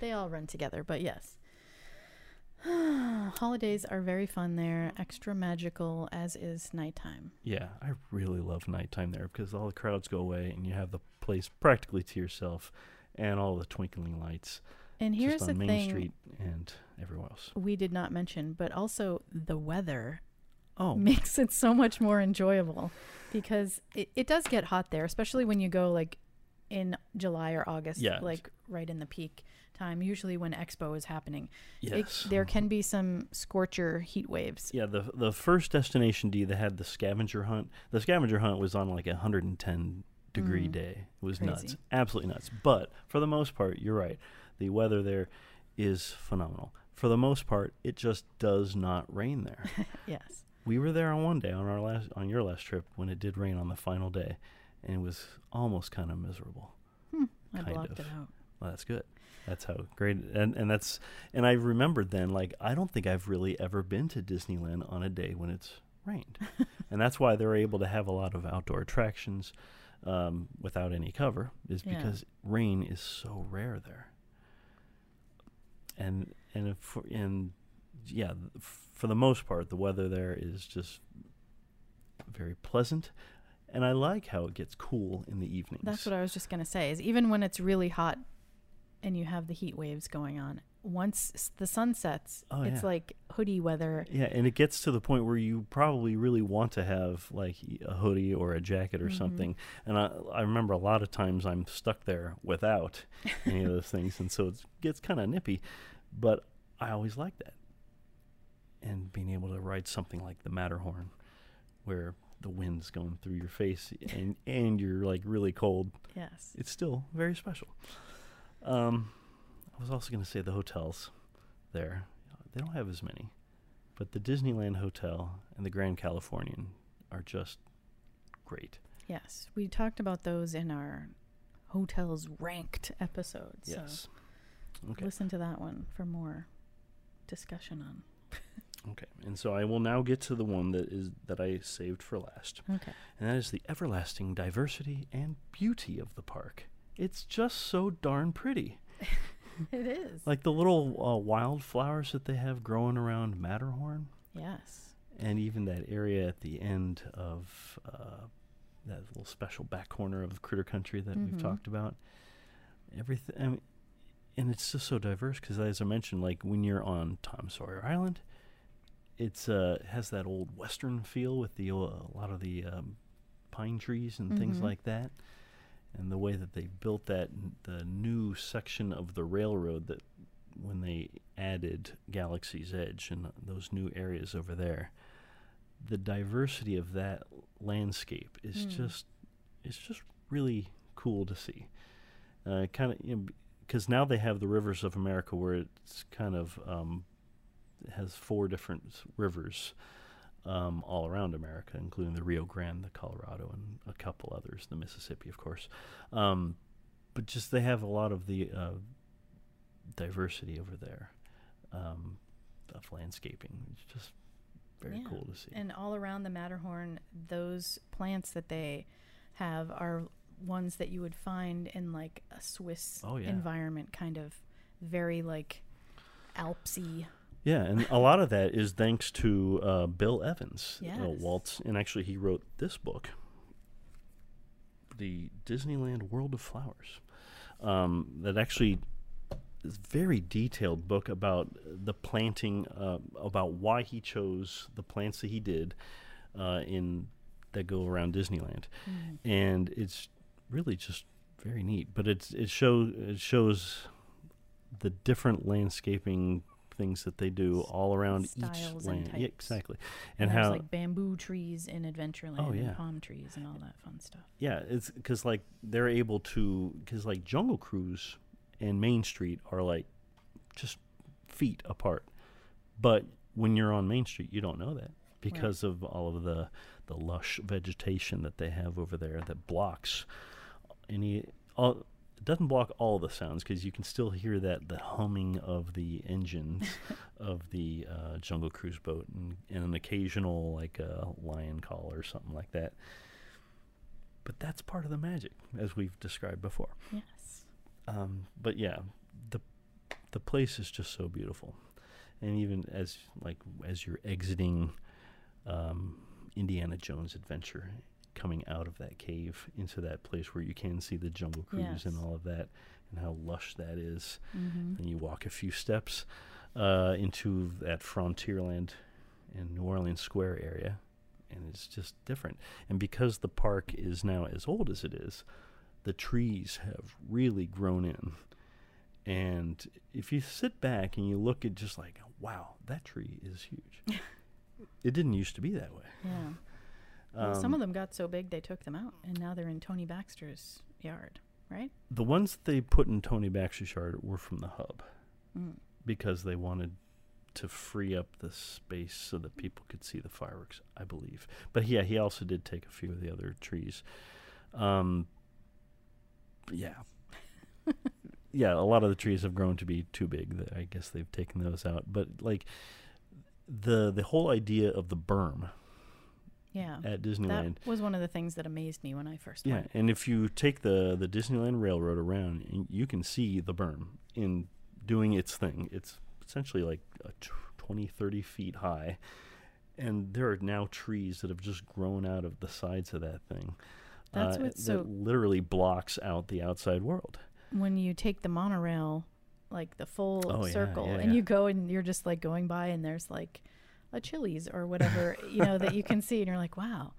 They all run together, but yes. <sighs> Holidays are very fun there, extra magical, as is nighttime. Yeah, I really love nighttime there because all the crowds go away and you have the place practically to yourself and all the twinkling lights And here's the Main thing Street and everywhere else. we did not mention, but also the weather Oh, makes it so much more enjoyable because it, it does get hot there, especially when you go like in July or August, Yeah. like right in the peak time, usually when Expo is happening. It- yes. there can be some scorcher heat waves. yeah, the the first destination D that had the scavenger hunt. The scavenger hunt was on like a 110 degree Mm, day. It was nuts, absolutely nuts. But for the most part, you're right. The weather there is phenomenal. For the most part, it just does not rain there. <laughs> Yes. we were there on one day on our last on your last trip when it did rain on the final day, and it was almost kind of miserable. I Kind blocked of. it out. Well, that's good. That's how great, and and that's and I remembered then like I don't think I've really ever been to Disneyland on a day when it's rained, <laughs> and that's why they're able to have a lot of outdoor attractions um, without any cover, is Yeah. because rain is so rare there. And and if and yeah, for the most part, the weather there is just very pleasant, and I like how it gets cool in the evenings. That's what I was just going to say is even when it's really hot and you have the heat waves going on, once the sun sets, Oh, it's yeah. like hoodie weather. Yeah, and it gets to the point where you probably really want to have like a hoodie or a jacket or Mhm. something. And I, I remember a lot of times I'm stuck there without <laughs> any of those things, and so it gets kind of nippy. But I always like that, and being able to ride something like the Matterhorn, where the wind's going through your face and and you're like really cold. Yes. It's still very special. Um, I was also going to say the hotels there. They don't have as many, but the Disneyland Hotel and the Grand Californian are just great. Yes. We talked about those in our hotels ranked episode. So Yes. Okay. listen to that one for more discussion on. <laughs> Okay, and so I will now get to the one that is that I saved for last, Okay. and that is the everlasting diversity and beauty of the park. It's just so darn pretty. <laughs> It is. Like the little uh, wildflowers that they have growing around Matterhorn, yes. and even that area at the end of uh, that little special back corner of Critter Country that we've Mhm. talked about. Everything, I mean, and it's just so diverse because, as I mentioned, like when you're on Tom Sawyer Island, it's uh has that old western feel with the uh, a lot of the um, pine trees and things Mhm. like that, way that they built that the new section of the railroad that when they added Galaxy's Edge and those new areas over there, the diversity of that landscape is Mm. just it's just really cool to see. Uh, kind of you know, because now they have the rivers of America where it's kind of um, has four different rivers um, all around America, including the Rio Grande, the Colorado, and a couple others, the Mississippi, of course. Um, but just they have a lot of the uh, diversity over there um, of landscaping. It's just very Yeah. cool to see. And all around the Matterhorn, those plants that they have are ones that you would find in like a Swiss Oh, yeah. environment, kind of very like Alpsy. Yeah, and a lot of that is thanks to uh, Bill Evans. Uh, Yes. Waltz, and actually, he wrote this book, The Disneyland World of Flowers, um, that actually is a very detailed book about the planting, uh, about why he chose the plants that he did uh, in that go around Disneyland, and it's really just very neat. But it's it shows it shows the different landscaping things that they do all around Styles each and land. Yeah, exactly. And, And how like bamboo trees in Adventureland Oh, yeah. and palm trees and all that fun stuff. yeah, it's because like they're able to because like Jungle Cruise and Main Street are like just feet apart, but when you're on Main Street, you don't know that because of all of the the lush vegetation that they have over there that blocks any all it doesn't block all the sounds because you can still hear that the humming of the engines <laughs> of the uh, jungle cruise boat and, and an occasional like a lion call or something like that. But that's part of the magic as we've described before. Yes. um, but yeah the the place is just so beautiful. And even as like as you're exiting um, Indiana Jones adventure coming out of that cave into that place where you can see the jungle cruise and all of that and how lush that is. Hmm and you walk a few steps uh, into that frontierland and New Orleans Square area and it's just different. And because the park is now as old as it is the trees have really grown in. And if you sit back and you look at just like wow that tree is huge. <laughs> It didn't used to be that way. Yeah. Well, some Um, of them got so big they took them out, and now they're in Tony Baxter's yard, right? the ones that they put in Tony Baxter's yard were from the hub Mm. because they wanted to free up the space so that people could see the fireworks, I believe. But yeah, he also did take a few of the other trees. Um, yeah. <laughs> yeah, a lot of the trees have grown to be too big. That I guess they've taken those out. But like the the whole idea of the berm Yeah. at Disneyland That was one of the things that amazed me when I first yeah, went. and if you take the the Disneyland Railroad around, you can see the berm in doing its thing. It's essentially like a tw- 20, 30 feet high, and there are now trees that have just grown out of the sides of that thing. That's uh, what's that so- literally blocks out the outside world. When you take the monorail, like the full Oh, circle, yeah, and yeah. you go and you're just like going by, and there's like a Chili's or whatever, you know, that you can see, and you're like, wow.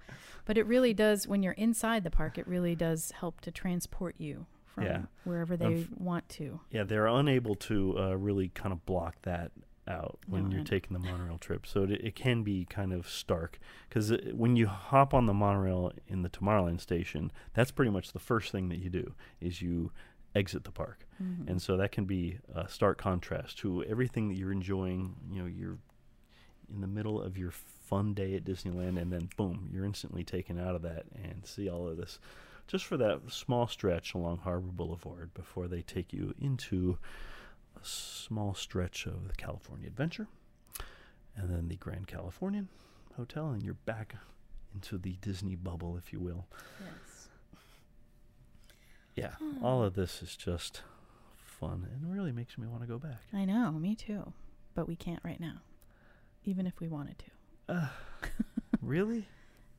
But it really does, when you're inside the park, it really does help to transport you from Yeah. wherever they Unf- want to. Yeah, they're unable to uh, really kind of block that out when No, you're taking the monorail trip. So it, it can be kind of stark because when you hop on the monorail in the Tomorrowland station, that's pretty much the first thing that you do is you exit the park, Mm-hmm. and so that can be a stark contrast to everything that you're enjoying. You know, you're in the middle of your fun day at Disneyland, and then boom, you're instantly taken out of that and see all of this just for that small stretch along Harbor Boulevard before they take you into a small stretch of the California Adventure, and then the Grand Californian Hotel, and you're back into the Disney bubble, if you will. Yes. Yeah, all of this is just fun and really makes me want to go back. I know, me too. But we can't right now, even if we wanted to. <laughs> really?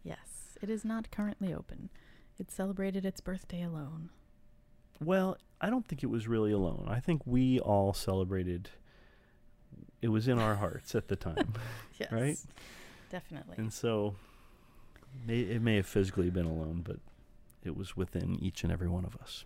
Yes, it is not currently open. It celebrated its birthday alone. Well, I don't think it was really alone. I think we all celebrated. It was in our hearts at the time, <laughs> Yes. right? Definitely. And so may, it may have physically been alone, but it was within each and every one of us.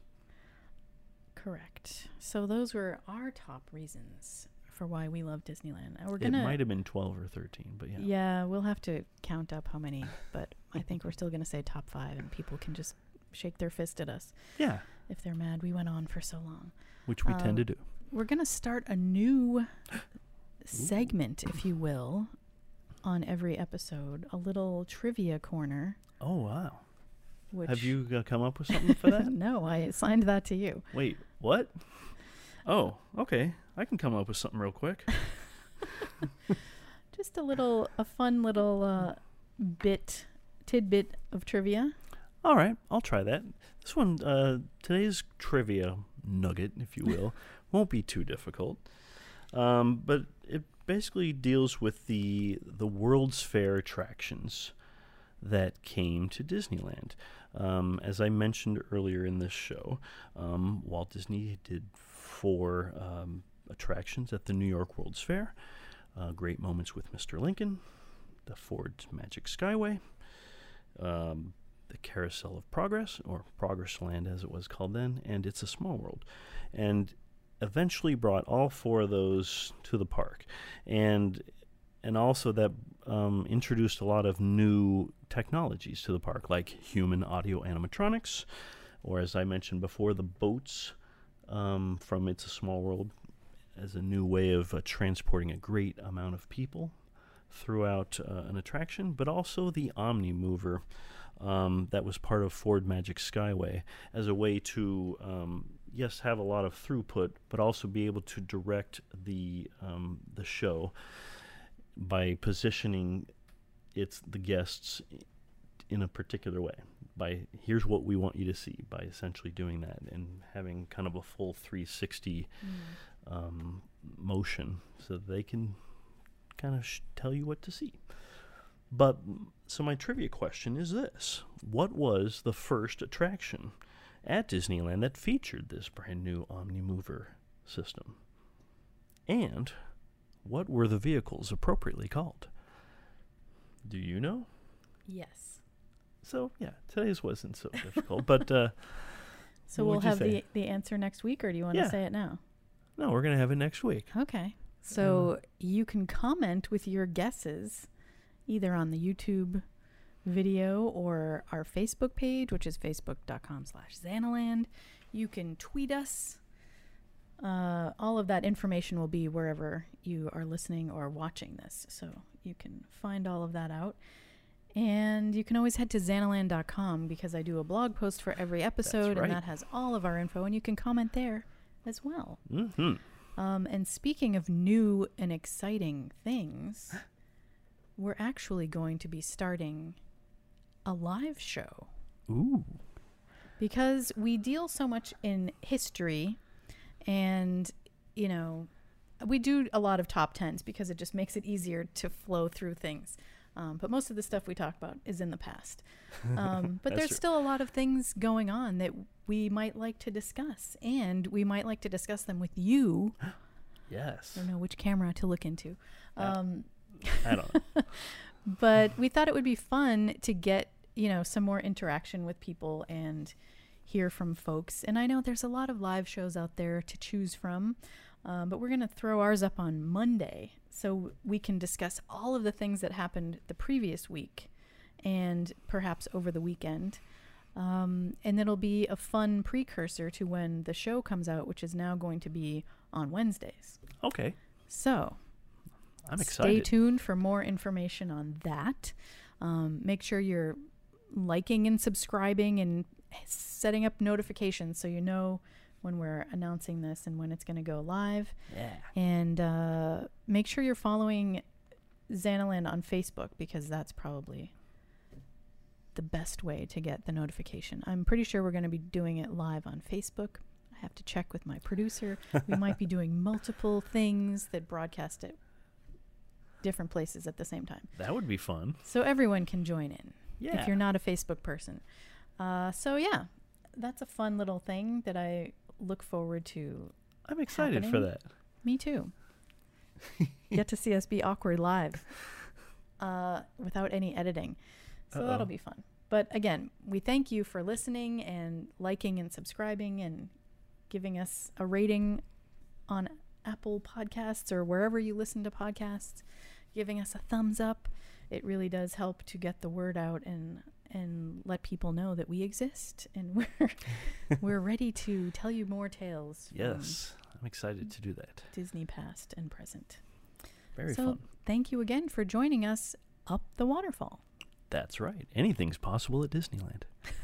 Correct. So those were our top reasons for why we love Disneyland. And we're It gonna it might have been 12 or 13, but yeah. Yeah, we'll have to count up how many, but I think we're still gonna say top five and people can just shake their fist at us Yeah, if they're mad we went on for so long. which we Um, tend to do. We're gonna start a new <gasps> segment, if you will, on every episode, a little trivia corner. Oh, wow. Which Have you uh, come up with something for that? <laughs> no, I assigned that to you. Wait, what? Oh, okay. I can come up with something real quick. <laughs> Just a little, a fun little uh, bit, tidbit of trivia. All right, I'll try that. This one, uh, today's trivia nugget, if you will, <laughs> won't be too difficult. Um, but it basically deals with the the World's Fair attractions that came to Disneyland. Um, as I mentioned earlier in this show, um, Walt Disney did four um, attractions at the New York World's Fair. Uh, Great Moments with Mr. Lincoln, the Ford Magic Skyway, um, the Carousel of Progress, or Progress Land as it was called then, and It's a Small World. And eventually brought all four of those to the park. And and also that um, introduced a lot of new technologies to the park, like human audio animatronics, or as I mentioned before, the boats um, from It's a Small World as a new way of uh, transporting a great amount of people throughout uh, an attraction, but also the Omni Mover um, that was part of Ford Magic Skyway as a way to, um, yes, have a lot of throughput, but also be able to direct the um, the show by positioning its the guests in a particular way. By here's what we want you to see. By essentially doing that and having kind of a full 360 um, motion, so they can kind of sh- tell you what to see. But so my trivia question is this: What was the first attraction at Disneyland that featured this brand new Omni Mover system? And what were the vehicles appropriately called? Do you know? Yes. So yeah, today's wasn't so difficult, but uh, <laughs> So we'll have say? the the answer next week, or do you want Yeah. to say it now? no, we're gonna have it next week. Okay. So you can comment with your guesses either on the YouTube video or our Facebook page, which is facebook.com slash Xanaland. You can tweet us. Uh, all of that information will be wherever you are listening or watching this. So you can find all of that out. And you can always head to xanaland.com because I do a blog post for every episode right. and that has all of our info and you can comment there as well. hmm Um, and speaking of new and exciting things, we're actually going to be starting a live show Ooh. because we deal so much in history and, you know, we do a lot of top tens because it just makes it easier to flow through things. Um, but most of the stuff we talk about is in the past. <laughs> Um, but there's true. still a lot of things going on that we might like to discuss, and we might like to discuss them with you <gasps> Yes. I don't know which camera to look into. Um, I don't know. <laughs> <laughs> but we thought it would be fun to get, you know, some more interaction with people and hear from folks. And I know there's a lot of live shows out there to choose from, um, but we're going to throw ours up on Monday so we can discuss all of the things that happened the previous week and perhaps over the weekend. Um, and it'll be a fun precursor to when the show comes out, which is now going to be on Wednesdays. Okay. So, I'm excited. Stay tuned for more information on that. Um, make sure you're liking and subscribing and setting up notifications so you know when we're announcing this and when it's going to go live. Yeah. And uh, make sure you're following Xanaland on Facebook because that's probably the best way to get the notification. I'm pretty sure we're going to be doing it live on Facebook. I have to check with my producer. we <laughs> might be doing multiple things that broadcast at different places at the same time. That would be fun. So everyone can join in Yeah. if you're not a Facebook person. Uh, so, yeah, that's a fun little thing that I look forward to. I'm excited for that. Me too. <laughs> Get to see us be awkward live uh, without any editing. So Uh-oh. that'll be fun. But again, we thank you for listening and liking and subscribing and giving us a rating on Apple Podcasts or wherever you listen to podcasts, giving us a thumbs up. It really does help to get the word out and and let people know that we exist and <laughs> we're we're ready to tell you more tales. Yes. I'm excited to do that. Disney past and present. Very so fun. thank you again for joining us up the waterfall. That's right. Anything's possible at Disneyland. <laughs>